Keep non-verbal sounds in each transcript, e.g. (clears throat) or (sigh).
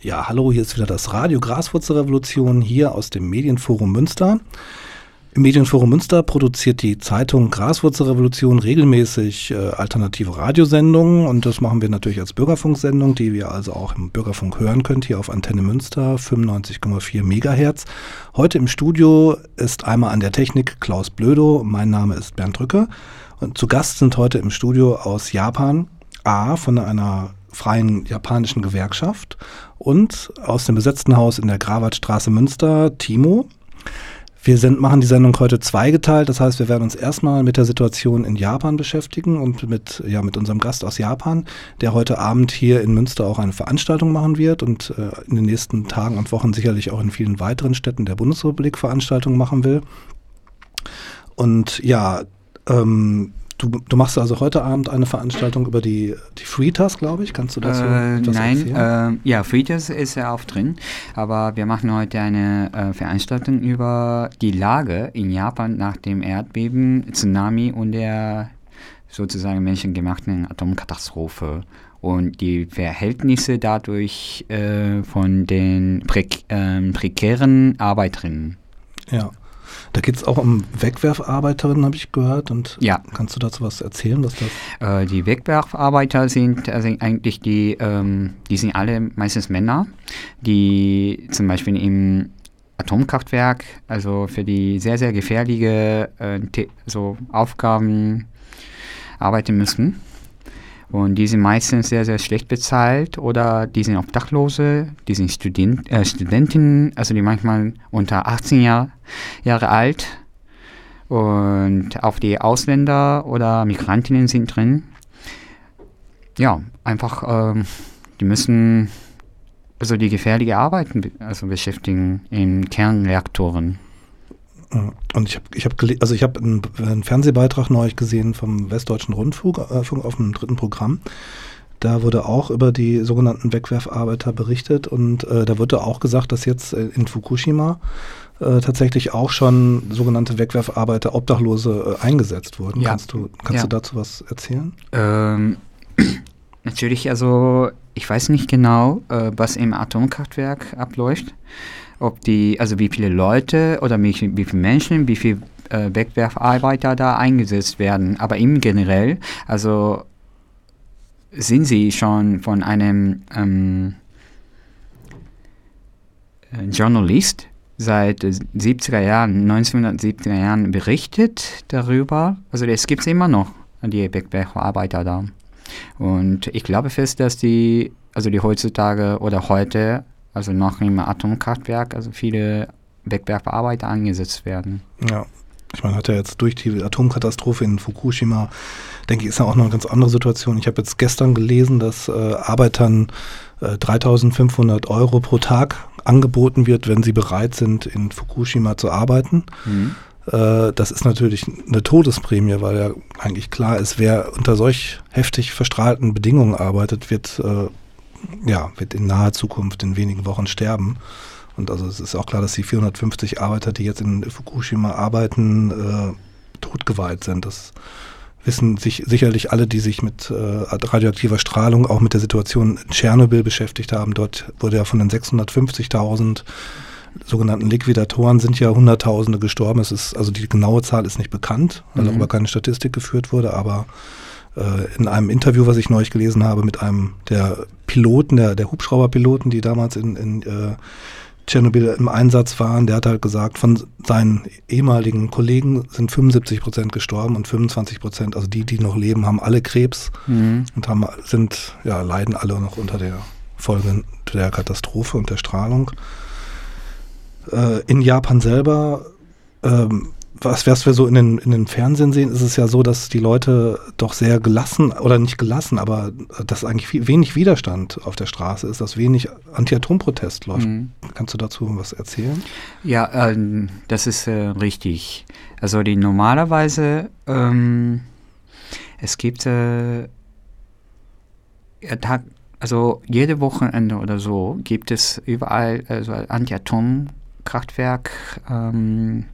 Ja, hallo, hier ist wieder das Radio Graswurzelrevolution hier aus dem Medienforum Münster. Im Medienforum Münster produziert die Zeitung Graswurzelrevolution regelmäßig äh, alternative Radiosendungen und das machen wir natürlich als Bürgerfunksendung, die wir also auch im Bürgerfunk hören könnt, hier auf Antenne Münster 95,4 Megahertz. Heute im Studio ist einmal an der Technik Klaus Blödo, mein Name ist Bernd Drücke und zu Gast sind heute im Studio aus Japan A von einer freien japanischen Gewerkschaft und aus dem besetzten Haus in der Gravattstraße Münster, Timo. Wir sind, machen die Sendung heute zweigeteilt, das heißt, wir werden uns erstmal mit der Situation in Japan beschäftigen und mit, ja, mit unserem Gast aus Japan, der heute Abend hier in Münster auch eine Veranstaltung machen wird und äh, in den nächsten Tagen und Wochen sicherlich auch in vielen weiteren Städten der Bundesrepublik Veranstaltungen machen will. Und ja, ähm, Du, du machst also heute Abend eine Veranstaltung über die, die Fritas, glaube ich. Kannst du dazu äh, Nein, äh, ja, Fritas ist ja auch drin. Aber wir machen heute eine äh, Veranstaltung über die Lage in Japan nach dem Erdbeben, Tsunami und der sozusagen menschengemachten Atomkatastrophe und die Verhältnisse dadurch äh, von den prä ähm, prekären Arbeiterinnen. Ja. Da geht es auch um Wegwerfarbeiterinnen, habe ich gehört. Und ja. kannst du dazu was erzählen? Was das äh, die Wegwerfarbeiter sind also eigentlich die, ähm, die sind alle meistens Männer, die zum Beispiel im Atomkraftwerk, also für die sehr, sehr gefährliche äh, so Aufgaben arbeiten müssen. Und die sind meistens sehr, sehr schlecht bezahlt oder die sind Obdachlose, die sind Student, äh, Studentinnen, also die manchmal unter 18 Jahr, Jahre alt. Und auch die Ausländer oder Migrantinnen sind drin. Ja, einfach, ähm, die müssen also die gefährliche Arbeiten also beschäftigen in Kernreaktoren. Und ich habe, ich hab also ich habe einen, einen, Fernsehbeitrag neulich gesehen vom Westdeutschen Rundfunk äh, auf dem dritten Programm. Da wurde auch über die sogenannten Wegwerfarbeiter berichtet und äh, da wurde auch gesagt, dass jetzt äh, in Fukushima äh, tatsächlich auch schon sogenannte Wegwerfarbeiter, Obdachlose äh, eingesetzt wurden. Ja. Kannst, du, kannst ja. du dazu was erzählen? Ähm, (clears throat) natürlich, also ich weiß nicht genau, äh, was im Atomkraftwerk abläuft ob die, also wie viele Leute oder wie, wie viele Menschen, wie viele äh, Wegwerfarbeiter da eingesetzt werden. Aber im generell, also sind sie schon von einem ähm, äh, Journalist seit 70er Jahren, 1970er Jahren berichtet darüber. Also es gibt immer noch, die Wegwerfarbeiter da. Und ich glaube fest, dass die, also die heutzutage oder heute also noch im Atomkraftwerk, also viele Wegwerfarbeiter eingesetzt werden. Ja. Ich meine, hat ja jetzt durch die Atomkatastrophe in Fukushima, denke ich, ist ja auch noch eine ganz andere Situation. Ich habe jetzt gestern gelesen, dass äh, Arbeitern äh, 3500 Euro pro Tag angeboten wird, wenn sie bereit sind, in Fukushima zu arbeiten. Mhm. Äh, das ist natürlich eine Todesprämie, weil ja eigentlich klar ist, wer unter solch heftig verstrahlten Bedingungen arbeitet, wird äh, ja, wird in naher Zukunft in wenigen Wochen sterben. Und also es ist auch klar, dass die 450 Arbeiter, die jetzt in Fukushima arbeiten, äh, totgeweiht sind. Das wissen sich sicherlich alle, die sich mit äh, radioaktiver Strahlung, auch mit der Situation in Tschernobyl beschäftigt haben. Dort wurde ja von den 650.000 sogenannten Liquidatoren sind ja Hunderttausende gestorben. Es ist, also die genaue Zahl ist nicht bekannt, weil mhm. darüber keine Statistik geführt wurde, aber in einem Interview, was ich neulich gelesen habe, mit einem der Piloten, der, der Hubschrauberpiloten, die damals in, in äh, Tschernobyl im Einsatz waren, der hat halt gesagt, von seinen ehemaligen Kollegen sind 75 Prozent gestorben und 25 Prozent, also die, die noch leben, haben alle Krebs mhm. und haben, sind, ja, leiden alle noch unter der Folge der Katastrophe und der Strahlung. Äh, in Japan selber ähm, was, was wir so in den, in den Fernsehen sehen, ist es ja so, dass die Leute doch sehr gelassen, oder nicht gelassen, aber dass eigentlich viel, wenig Widerstand auf der Straße ist, dass wenig Anti-Atom-Protest läuft. Mhm. Kannst du dazu was erzählen? Ja, ähm, das ist äh, richtig. Also die normalerweise, ähm, es gibt äh, Tag, also jede Wochenende oder so gibt es überall also Anti-Atom-Kraftwerk. Ähm,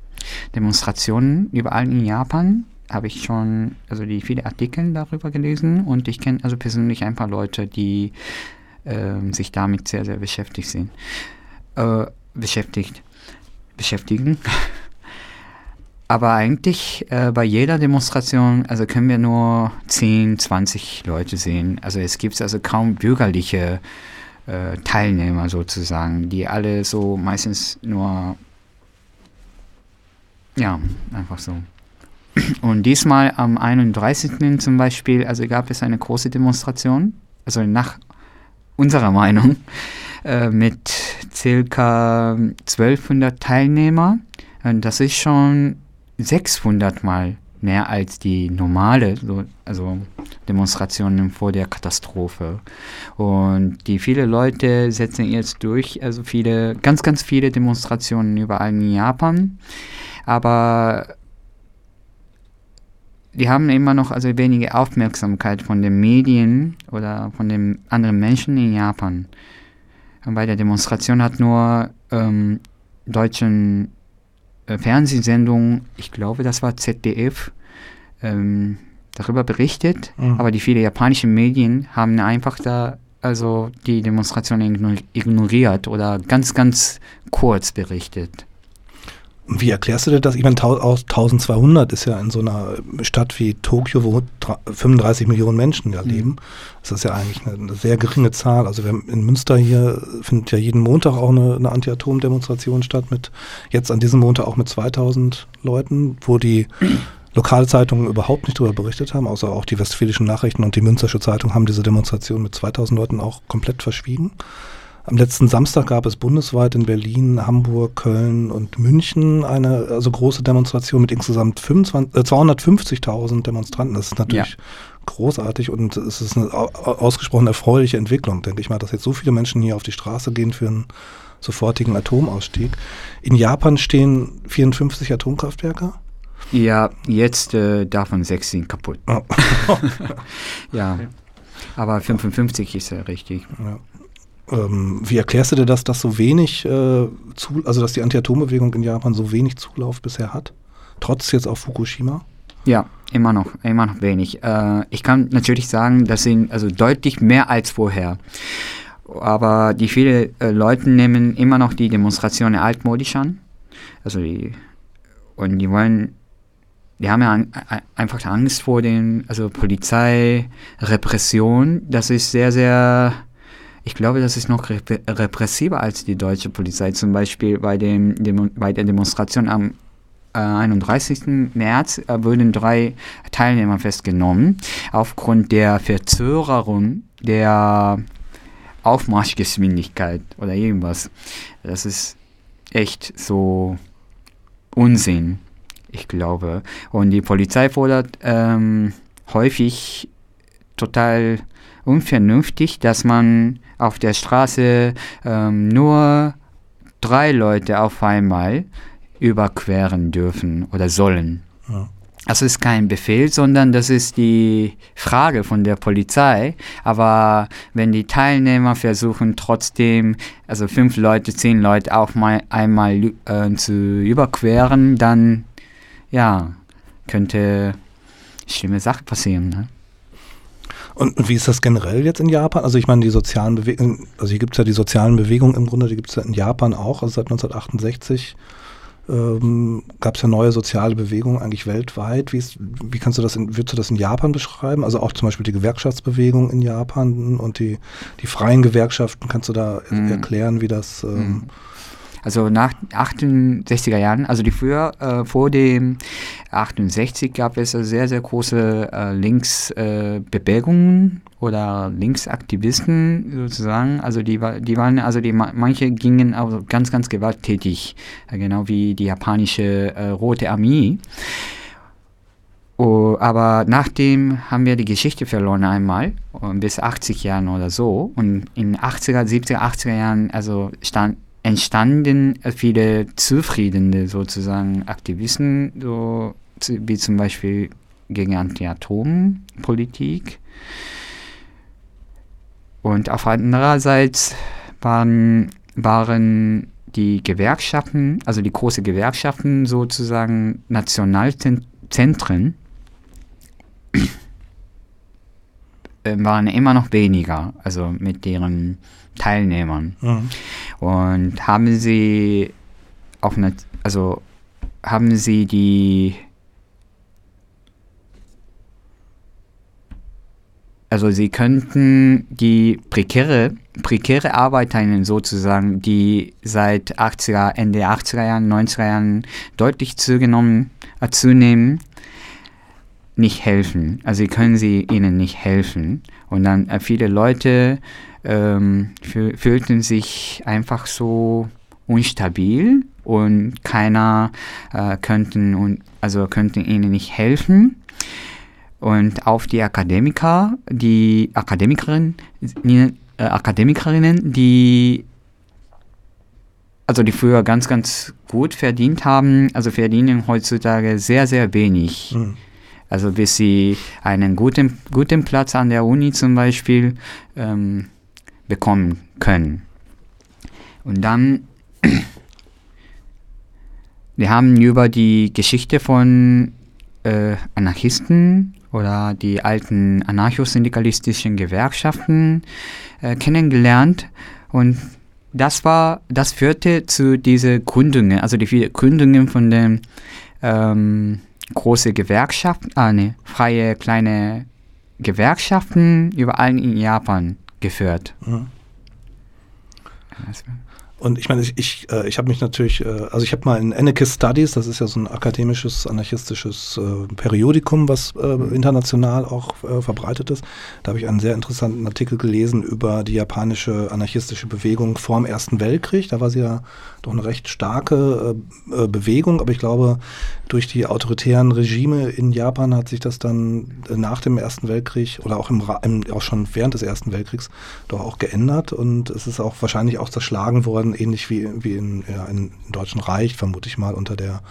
Demonstrationen überall in Japan habe ich schon, also die viele Artikel darüber gelesen und ich kenne also persönlich ein paar Leute, die äh, sich damit sehr, sehr beschäftigt sind. Äh, beschäftigt, beschäftigen. (laughs) Aber eigentlich äh, bei jeder Demonstration, also können wir nur 10, 20 Leute sehen. Also es gibt also kaum bürgerliche äh, Teilnehmer sozusagen, die alle so meistens nur, ja, einfach so. Und diesmal am 31. zum Beispiel, also gab es eine große Demonstration, also nach unserer Meinung, äh, mit circa 1200 Teilnehmern. Und das ist schon 600 Mal mehr als die normale, also Demonstrationen vor der Katastrophe. Und die viele Leute setzen jetzt durch, also viele, ganz, ganz viele Demonstrationen überall in Japan. Aber die haben immer noch also wenige Aufmerksamkeit von den Medien oder von den anderen Menschen in Japan. Und bei der Demonstration hat nur ähm, deutschen äh, Fernsehsendung, ich glaube, das war ZDF, ähm, darüber berichtet, mhm. aber die vielen japanischen Medien haben einfach da also die Demonstration ignoriert oder ganz, ganz kurz berichtet. Wie erklärst du dir das? Ich meine, 1200 ist ja in so einer Stadt wie Tokio, wo 35 Millionen Menschen ja leben. Mhm. Das ist ja eigentlich eine, eine, sehr geringe Zahl. Also in Münster hier findet ja jeden Montag auch eine, eine Anti-Atom-Demonstration statt, mit jetzt an diesem Montag auch mit 2000 Leuten, wo die (clears throat) lokale Zeitungen überhaupt nicht darüber berichtet haben, außer auch die Westfälischen Nachrichten und die Münstersche Zeitung haben diese Demonstration mit 2000 Leuten auch komplett verschwiegen. Am letzten Samstag gab es bundesweit in Berlin, Hamburg, Köln und München eine also große Demonstration mit insgesamt äh, 250.000 Demonstranten. Das ist natürlich ja. großartig und es ist eine ausgesprochen erfreuliche Entwicklung, denke ich mal, dass jetzt so viele Menschen hier auf die Straße gehen für einen sofortigen Atomausstieg. In Japan stehen 54 Atomkraftwerke. Ja, jetzt äh, davon sechs sind kaputt. Oh. (laughs) ja, aber 55 ist ja richtig. Ja. Ähm, wie erklärst du dir das, dass so wenig, äh, zu, also dass die Anti-Atom-Bewegung in Japan so wenig Zulauf bisher hat? Trotz jetzt auch Fukushima? Ja, immer noch, immer noch wenig. Äh, ich kann natürlich sagen, das sind also deutlich mehr als vorher. Aber die vielen äh, Leute nehmen immer noch die Demonstrationen altmodisch an. Also die, und die wollen, die haben ja an, einfach Angst vor den, also Polizei, Repression. Das ist sehr, sehr ich glaube, das ist noch repressiver als die deutsche Polizei. Zum Beispiel bei, dem, dem bei der Demonstration am äh, 31. März äh, wurden drei Teilnehmer festgenommen aufgrund der Verzögerung der Aufmarschgeschwindigkeit oder irgendwas. Das ist echt so Unsinn, ich glaube. Und die Polizei fordert ähm, häufig total unvernünftig, dass man auf der Straße ähm, nur drei Leute auf einmal überqueren dürfen oder sollen. Ja. Das ist kein Befehl, sondern das ist die Frage von der Polizei. Aber wenn die Teilnehmer versuchen trotzdem, also fünf Leute, zehn Leute auch mal einmal äh, zu überqueren, dann ja, könnte schlimme Sache passieren. Ne? Und, und, wie ist das generell jetzt in Japan? Also ich meine, die sozialen Bewegungen, also hier gibt es ja die sozialen Bewegungen im Grunde, die gibt es ja in Japan auch, also seit 1968 ähm, gab es ja neue soziale Bewegungen eigentlich weltweit. Wie, ist, wie kannst du das, in, würdest du das in Japan beschreiben? Also auch zum Beispiel die Gewerkschaftsbewegung in Japan und die, die freien Gewerkschaften, kannst du da mhm. erklären, wie das... Ähm, mhm also nach 68er Jahren, also die früher, äh, vor dem 68 gab es sehr, sehr große äh, Linksbewegungen äh, oder Linksaktivisten sozusagen. Also die, die waren, also die manche gingen also ganz, ganz gewalttätig, äh, genau wie die japanische äh, Rote Armee. Oh, aber nachdem haben wir die Geschichte verloren einmal, bis 80 Jahren oder so. Und in 80er, 70er, 80er Jahren, also stand, entstanden viele zufriedene sozusagen Aktivisten, so, wie zum Beispiel gegen Anti-Atom-Politik. Und auf andererseits waren, waren die Gewerkschaften, also die großen Gewerkschaften sozusagen Nationalzentren äh, waren immer noch weniger, also mit deren Teilnehmern. Mhm. Und haben sie auch eine, also haben sie die Also sie könnten die prekäre, prekäre Arbeiterinnen sozusagen, die seit 80er, Ende 80er Jahren, 90er Jahren deutlich zugenommen, äh, zunehmen, nicht helfen. Also sie können sie ihnen nicht helfen. Und dann äh, viele Leute ähm, fühl fühlten sich einfach so unstabil und keiner äh, könnten und also könnten ihnen nicht helfen und auf die Akademiker, die Akademikerinnen, äh, Akademikerinnen, die also die früher ganz, ganz gut verdient haben, also verdienen heutzutage sehr, sehr wenig. Mhm. Also bis sie einen guten, guten Platz an der Uni zum Beispiel ähm, bekommen können. Und dann, (clears throat) wir haben über die Geschichte von äh, Anarchisten oder die alten anarchosyndikalistischen Gewerkschaften äh, kennengelernt und das war, das führte zu diesen Gründungen, also die vielen Gründungen von den ähm, große Gewerkschaften, ah ne, freie kleine Gewerkschaften überall in Japan geführt. Mhm. Und ich meine, ich, ich, äh, ich habe mich natürlich, äh, also ich habe mal in Anarchist Studies, das ist ja so ein akademisches, anarchistisches äh, Periodikum, was äh, international auch äh, verbreitet ist. Da habe ich einen sehr interessanten Artikel gelesen über die japanische anarchistische Bewegung vor dem Ersten Weltkrieg. Da war sie ja doch eine recht starke äh, Bewegung, aber ich glaube, durch die autoritären Regime in Japan hat sich das dann nach dem Ersten Weltkrieg oder auch, im, im, auch schon während des Ersten Weltkriegs doch auch geändert und es ist auch wahrscheinlich auch zerschlagen worden ähnlich wie, wie in, ja, im Deutschen Reich, vermute ich mal, unter der,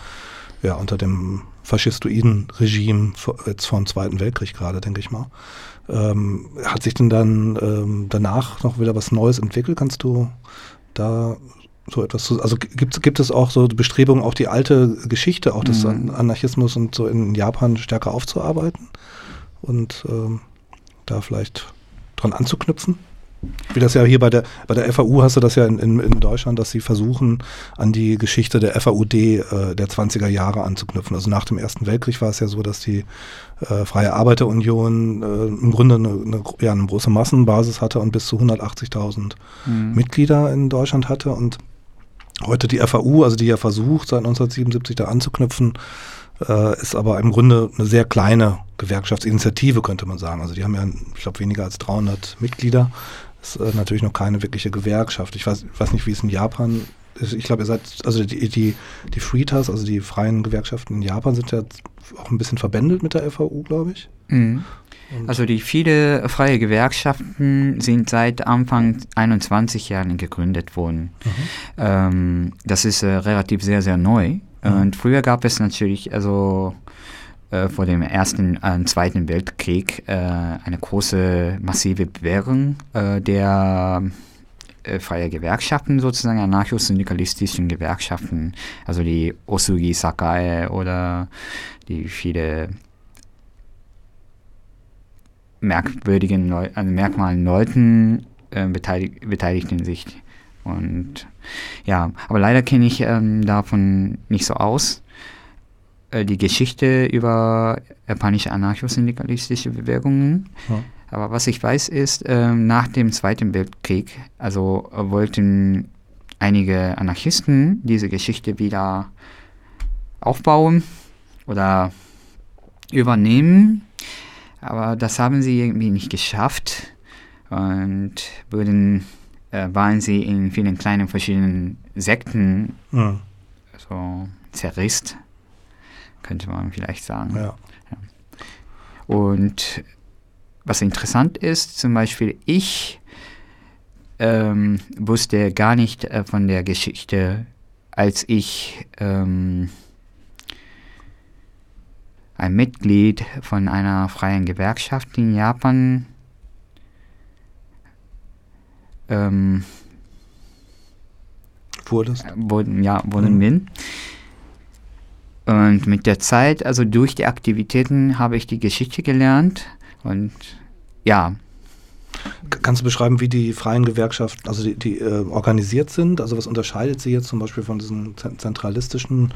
ja, unter dem faschistoiden Regime jetzt vor dem Zweiten Weltkrieg gerade, denke ich mal. Ähm, hat sich denn dann ähm, danach noch wieder was Neues entwickelt? Kannst du da so etwas zu, also gibt, gibt es auch so Bestrebungen, auch die alte Geschichte, auch des mhm. Anarchismus und so in Japan stärker aufzuarbeiten und ähm, da vielleicht dran anzuknüpfen? Wie das ja hier bei der, bei der FAU hast du das ja in, in, in Deutschland, dass sie versuchen, an die Geschichte der FAUD äh, der 20er Jahre anzuknüpfen. Also nach dem Ersten Weltkrieg war es ja so, dass die äh, Freie Arbeiterunion äh, im Grunde eine, eine, ja, eine große Massenbasis hatte und bis zu 180.000 mhm. Mitglieder in Deutschland hatte. Und heute die FAU, also die ja versucht, seit 1977 da anzuknüpfen, äh, ist aber im Grunde eine sehr kleine Gewerkschaftsinitiative, könnte man sagen. Also die haben ja, ich glaube, weniger als 300 Mitglieder ist äh, natürlich noch keine wirkliche Gewerkschaft. Ich weiß, weiß nicht, wie es in Japan ist. Ich glaube, ihr seid, also die, die, die Freetas, also die freien Gewerkschaften in Japan sind ja auch ein bisschen verbändelt mit der FAU, glaube ich. Mhm. Also die viele freie Gewerkschaften sind seit Anfang 21 Jahren gegründet worden. Mhm. Ähm, das ist äh, relativ sehr, sehr neu. Mhm. Und früher gab es natürlich, also äh, vor dem Ersten und äh, Zweiten Weltkrieg äh, eine große, massive Bewegung äh, der äh, freie Gewerkschaften, sozusagen anarcho-syndikalistischen Gewerkschaften, also die Osugi Sakai oder die viele merkwürdigen Leu also merkmalen Leuten äh, beteilig beteiligten sich. Und ja, aber leider kenne ich ähm, davon nicht so aus. Äh, die Geschichte über japanische anarcho-syndikalistische Bewegungen. Ja. Aber was ich weiß ist, äh, nach dem Zweiten Weltkrieg, also äh, wollten einige Anarchisten diese Geschichte wieder aufbauen oder übernehmen. Aber das haben sie irgendwie nicht geschafft und wurden, äh, waren sie in vielen kleinen verschiedenen Sekten ja. so zerrissen könnte man vielleicht sagen. Ja. Ja. Und was interessant ist, zum Beispiel ich ähm, wusste gar nicht äh, von der Geschichte, als ich ähm, ein Mitglied von einer freien Gewerkschaft in Japan ähm, wurdest? Wurden, ja, wurden mhm. bin. Und mit der Zeit, also durch die Aktivitäten, habe ich die Geschichte gelernt und ja, Kannst du beschreiben, wie die freien Gewerkschaften, also die, die äh, organisiert sind? Also was unterscheidet sie jetzt zum Beispiel von diesen zentralistischen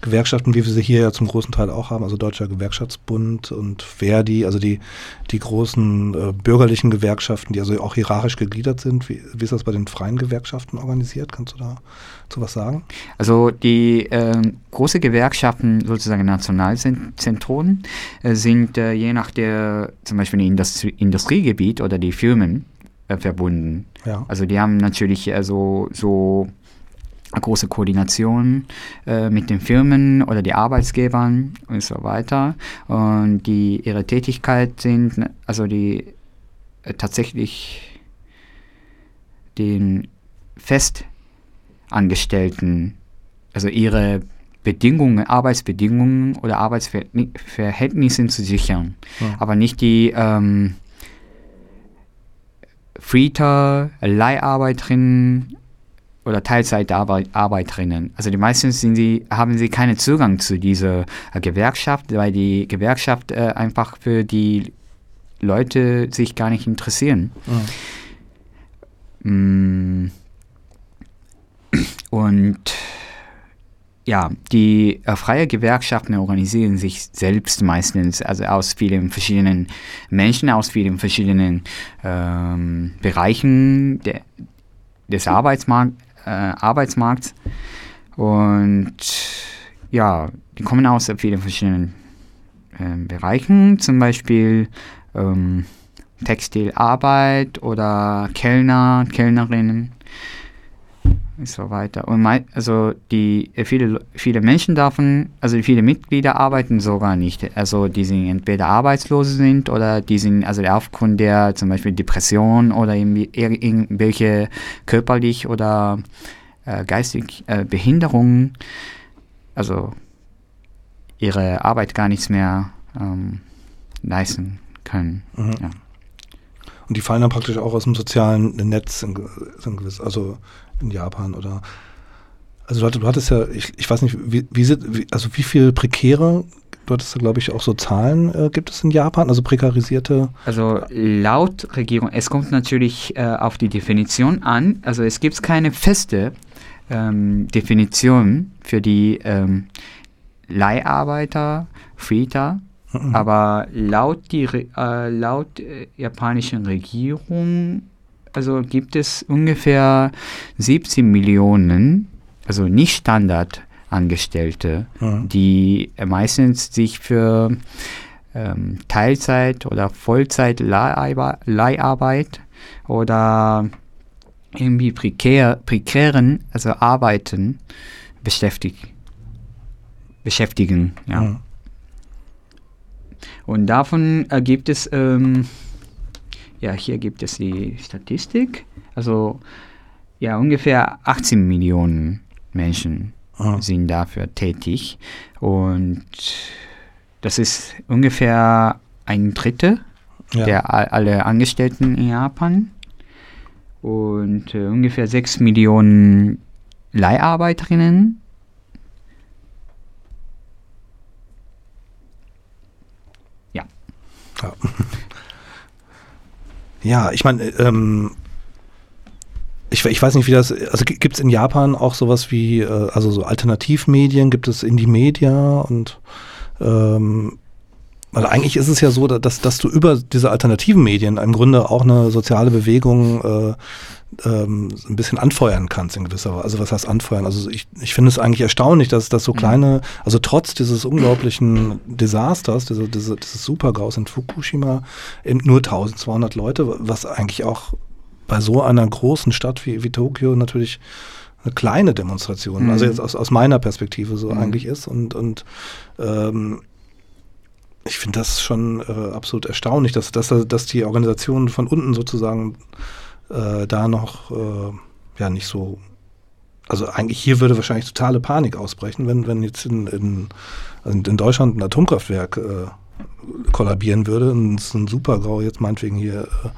Gewerkschaften, wie wir sie hier ja zum großen Teil auch haben, also Deutscher Gewerkschaftsbund und Verdi, also die, die großen äh, bürgerlichen Gewerkschaften, die also auch hierarchisch gegliedert sind. Wie, wie ist das bei den freien Gewerkschaften organisiert? Kannst du da zu was sagen? Also die äh, große Gewerkschaften, sozusagen Nationalzentronen, äh, sind äh, je nach der, zum Beispiel Industrie, Industriegebiet oder die Firmen äh, verbunden. Ja. Also die haben natürlich also so große Koordination äh, mit den Firmen oder die Arbeitsgebern und so weiter. Und die ihre Tätigkeit sind, also die äh, tatsächlich den Festangestellten, also ihre Bedingungen, Arbeitsbedingungen oder Arbeitsverhältnisse zu sichern, ja. aber nicht die ähm, Freeter, Leiharbeiterinnen oder Teilzeitarbeiterinnen. Also die meisten sind sie, haben sie keinen Zugang zu dieser äh, Gewerkschaft, weil die Gewerkschaft äh, einfach für die Leute sich gar nicht interessieren. Mhm. Und ja, die äh, freie Gewerkschaften organisieren sich selbst meistens, also aus vielen verschiedenen Menschen, aus vielen verschiedenen ähm, Bereichen de, des Arbeitsmarkts äh, Arbeitsmarkts. Und ja, die kommen aus vielen verschiedenen äh, Bereichen, zum Beispiel ähm, Textilarbeit oder Kellner, Kellnerinnen und so weiter. Und mein, also die viele, viele Menschen davon, also viele Mitglieder arbeiten sogar nicht. Also die sind entweder arbeitslos sind oder die sind also aufgrund der zum Beispiel Depression oder irgendwelche körperlich oder äh, geistig äh, Behinderungen, also ihre Arbeit gar nichts mehr ähm, leisten können. Mhm. Ja. Und die fallen dann praktisch auch aus dem sozialen Netz, also in Japan oder also du, hattest ja, ich, ich weiß nicht, wie, wie, also wie viel prekäre, du hattest da glaube ich auch so Zahlen, äh, gibt es in Japan, also prekarisierte? Also laut Regierung, es kommt natürlich äh, auf die Definition an, also es gibt keine feste ähm, Definition für die ähm, Leiharbeiter, Freeter, mhm. aber laut, die, äh, laut äh, japanischen Regierung also gibt es ungefähr 17 Millionen, also nicht Standardangestellte, mhm. die meistens sich für ähm, Teilzeit oder Vollzeit Leiharbeit oder irgendwie prekär, prekären, also Arbeiten beschäftigt, beschäftigen. Ja. Mhm. Und davon äh, gibt es ähm, ja, hier gibt es die Statistik. Also ja, ungefähr 18 Millionen Menschen ah. sind dafür tätig. Und das ist ungefähr ein Drittel ja. der alle Angestellten in Japan. Und äh, ungefähr 6 Millionen Leiharbeiterinnen. Ja. ja. (laughs) Ja, ich meine, ähm, ich, ich, weiß nicht, wie das, also gibt es in Japan auch sowas wie, äh, also so Alternativmedien, gibt es Indie-Media und ähm, weil eigentlich ist es ja so, dass, dass du über diese alternativen Medien im Grunde auch eine soziale Bewegung äh, ähm, ein bisschen anfeuern kannst in gewisser Weise. Also was heißt anfeuern? Also ich, ich finde es eigentlich erstaunlich, dass, dass so mhm. kleine, also trotz dieses unglaublichen Desasters, diese, diese, dieses Supergaus in Fukushima, eben nur 1200 Leute, was eigentlich auch bei so einer großen Stadt wie, wie Tokio natürlich eine kleine Demonstration, mhm. also jetzt aus, aus meiner Perspektive so mhm. eigentlich ist und, und ähm, ich finde das schon äh, absolut erstaunlich, dass, dass, dass die Organisation von unten sozusagen äh, da noch äh, ja nicht so. Also eigentlich hier würde wahrscheinlich totale Panik ausbrechen, wenn, wenn jetzt in, in, in Deutschland ein Atomkraftwerk äh, kollabieren würde und es ein Supergau jetzt meinetwegen hier äh,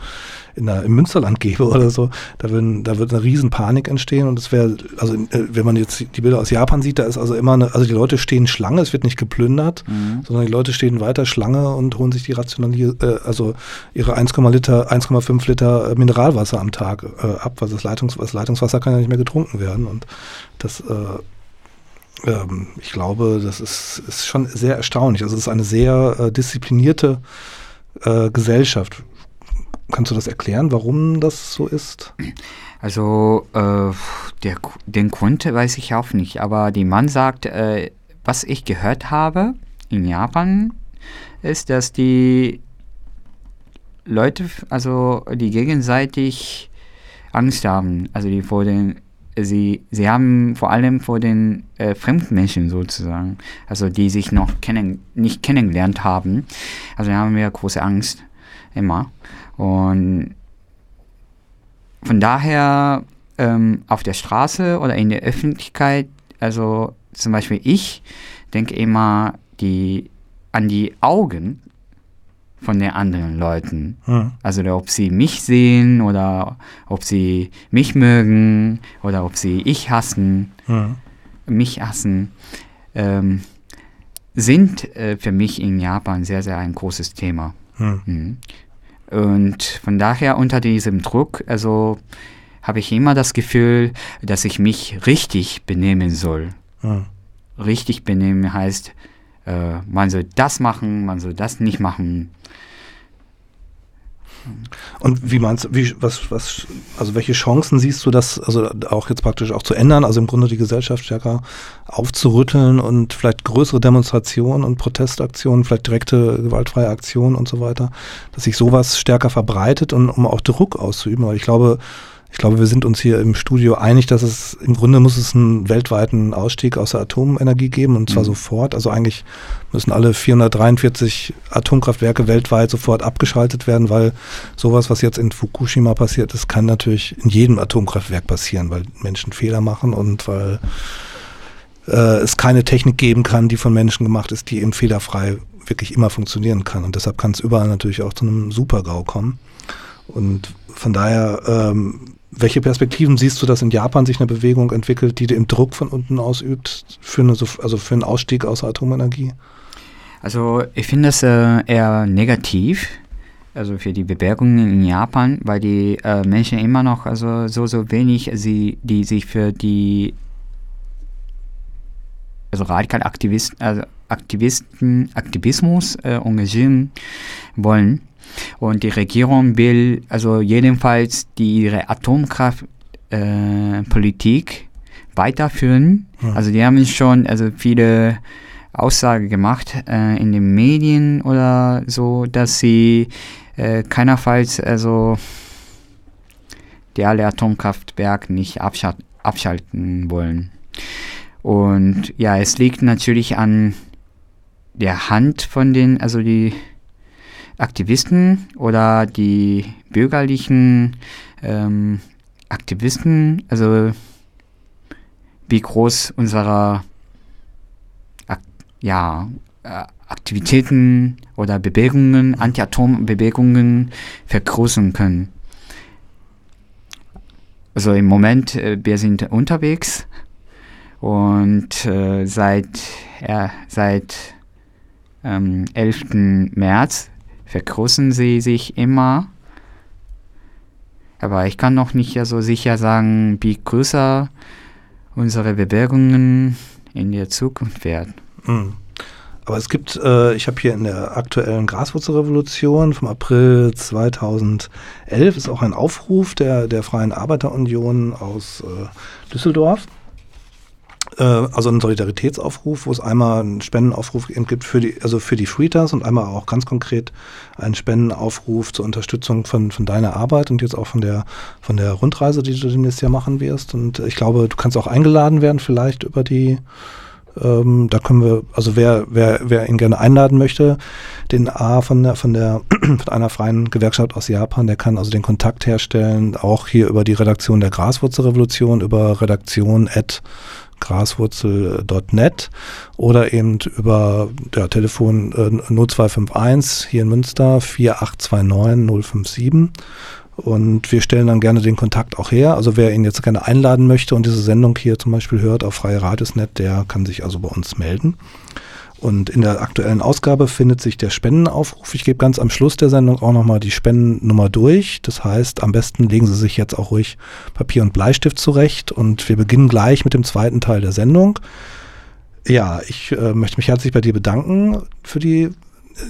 in der, im Münsterland gäbe oder so, da, würden, da wird eine riesen Panik entstehen und es wäre, also äh, wenn man jetzt die Bilder aus Japan sieht, da ist also immer eine, also die Leute stehen Schlange, es wird nicht geplündert, mhm. sondern die Leute stehen weiter Schlange und holen sich die rationale, äh, also ihre 1,5 Liter, 1,5 Liter Mineralwasser am Tag äh, ab, weil das, Leitungs, das Leitungswasser kann ja nicht mehr getrunken werden und das äh, ähm, ich glaube, das ist, ist schon sehr erstaunlich. Also es ist eine sehr äh, disziplinierte äh, Gesellschaft. Kannst du das erklären, warum das so ist? Also äh, der, den Grund weiß ich auch nicht, aber die Mann sagt, äh, was ich gehört habe in Japan, ist, dass die Leute, also die gegenseitig Angst haben, also die vor den sie, sie haben vor allem vor den äh, Fremdmenschen sozusagen, also die sich noch kennen, nicht kennengelernt haben, also haben wir große Angst immer. Und von daher ähm, auf der Straße oder in der Öffentlichkeit, also zum Beispiel ich denke immer die, an die Augen von den anderen Leuten. Hm. Also ob sie mich sehen oder ob sie mich mögen oder ob sie ich hassen, hm. mich hassen, ähm, sind äh, für mich in Japan sehr, sehr ein großes Thema. Hm. Mhm. Und von daher unter diesem Druck, also habe ich immer das Gefühl, dass ich mich richtig benehmen soll. Richtig benehmen heißt, äh, man soll das machen, man soll das nicht machen. Und wie meinst du, wie, was, was, also welche Chancen siehst du, das also auch jetzt praktisch auch zu ändern, also im Grunde die Gesellschaft stärker aufzurütteln und vielleicht größere Demonstrationen und Protestaktionen, vielleicht direkte gewaltfreie Aktionen und so weiter, dass sich sowas stärker verbreitet und um auch Druck auszuüben. Weil ich glaube, ich glaube, wir sind uns hier im Studio einig, dass es im Grunde muss es einen weltweiten Ausstieg aus der Atomenergie geben und zwar mhm. sofort. Also eigentlich müssen alle 443 Atomkraftwerke weltweit sofort abgeschaltet werden, weil sowas, was jetzt in Fukushima passiert ist, kann natürlich in jedem Atomkraftwerk passieren, weil Menschen Fehler machen und weil äh, es keine Technik geben kann, die von Menschen gemacht ist, die eben fehlerfrei wirklich immer funktionieren kann. Und deshalb kann es überall natürlich auch zu einem Supergau kommen. Und von daher ähm, welche Perspektiven siehst du, dass in Japan sich eine Bewegung entwickelt, die den Druck von unten ausübt, für, eine, also für einen Ausstieg aus Atomenergie? Also ich finde das äh, eher negativ, also für die Bewerbungen in Japan, weil die äh, Menschen immer noch also so so wenig sie die sich für die also radikale Aktivisten also Aktivisten Aktivismus äh, engagieren wollen und die Regierung will also jedenfalls die, ihre Atomkraftpolitik äh, weiterführen. Hm. Also die haben schon also viele Aussagen gemacht äh, in den Medien oder so, dass sie äh, keinerfalls also die alle Atomkraftwerke nicht abschal abschalten wollen. Und ja, es liegt natürlich an der Hand von den, also die Aktivisten oder die bürgerlichen ähm, Aktivisten, also wie groß unsere Ak ja, äh, Aktivitäten oder Bewegungen, Anti-Atom-Bewegungen vergrößern können. Also im Moment, äh, wir sind unterwegs und äh, seit, äh, seit ähm, 11. März vergrößern sie sich immer. Aber ich kann noch nicht so sicher sagen, wie größer unsere Bewegungen in der Zukunft werden. Mhm. Aber es gibt, äh, ich habe hier in der aktuellen Graswurzelrevolution vom April 2011 ist auch ein Aufruf der, der Freien Arbeiterunion aus äh, Düsseldorf äh, also einen Solidaritätsaufruf, wo es einmal einen Spendenaufruf gibt für die, also für die Freeters und einmal auch ganz konkret einen Spendenaufruf zur Unterstützung von, von deiner Arbeit und jetzt auch von der, von der Rundreise, die du demnächst Jahr machen wirst. Und ich glaube, du kannst auch eingeladen werden, vielleicht über die, ähm, da können wir, also wer, wer, wer ihn gerne einladen möchte, den A von der, von der, (clears throat) von einer freien Gewerkschaft aus Japan, der kann also den Kontakt herstellen, auch hier über die Redaktion der Graswurzelrevolution, über redaktion at graswurzel.net oder eben über ja, Telefon äh, 0251 hier in Münster 4829 057. Und wir stellen dann gerne den Kontakt auch her. Also wer ihn jetzt gerne einladen möchte und diese Sendung hier zum Beispiel hört auf Freie Radiosnet, der kann sich also bei uns melden. Und in der aktuellen Ausgabe findet sich der Spendenaufruf. Ich gebe ganz am Schluss der Sendung auch nochmal die Spendennummer durch. Das heißt, am besten legen Sie sich jetzt auch ruhig Papier und Bleistift zurecht. Und wir beginnen gleich mit dem zweiten Teil der Sendung. Ja, ich äh, möchte mich herzlich bei dir bedanken für die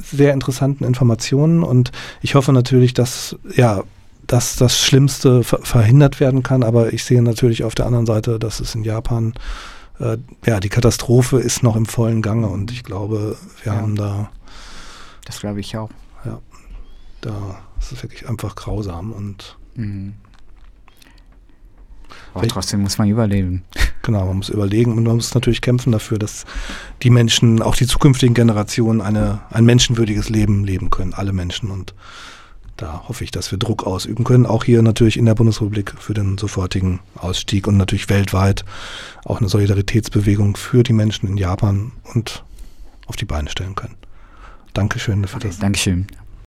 sehr interessanten Informationen und ich hoffe natürlich, dass ja dass das Schlimmste ver verhindert werden kann, aber ich sehe natürlich auf der anderen Seite, dass es in Japan äh, ja, die Katastrophe ist noch im vollen Gange und ich glaube, wir ja. haben da. Das glaube ich auch. Ja, da ist es wirklich einfach grausam und. Mhm. Aber trotzdem muss man überleben. (laughs) Genau, man muss überlegen und man muss natürlich kämpfen dafür, dass die Menschen, auch die zukünftigen Generationen, eine, ein menschenwürdiges Leben leben können, alle Menschen. Und da hoffe ich, dass wir Druck ausüben können, auch hier natürlich in der Bundesrepublik für den sofortigen Ausstieg und natürlich weltweit auch eine Solidaritätsbewegung für die Menschen in Japan und auf die Beine stellen können. Dankeschön für okay, das. Dankeschön.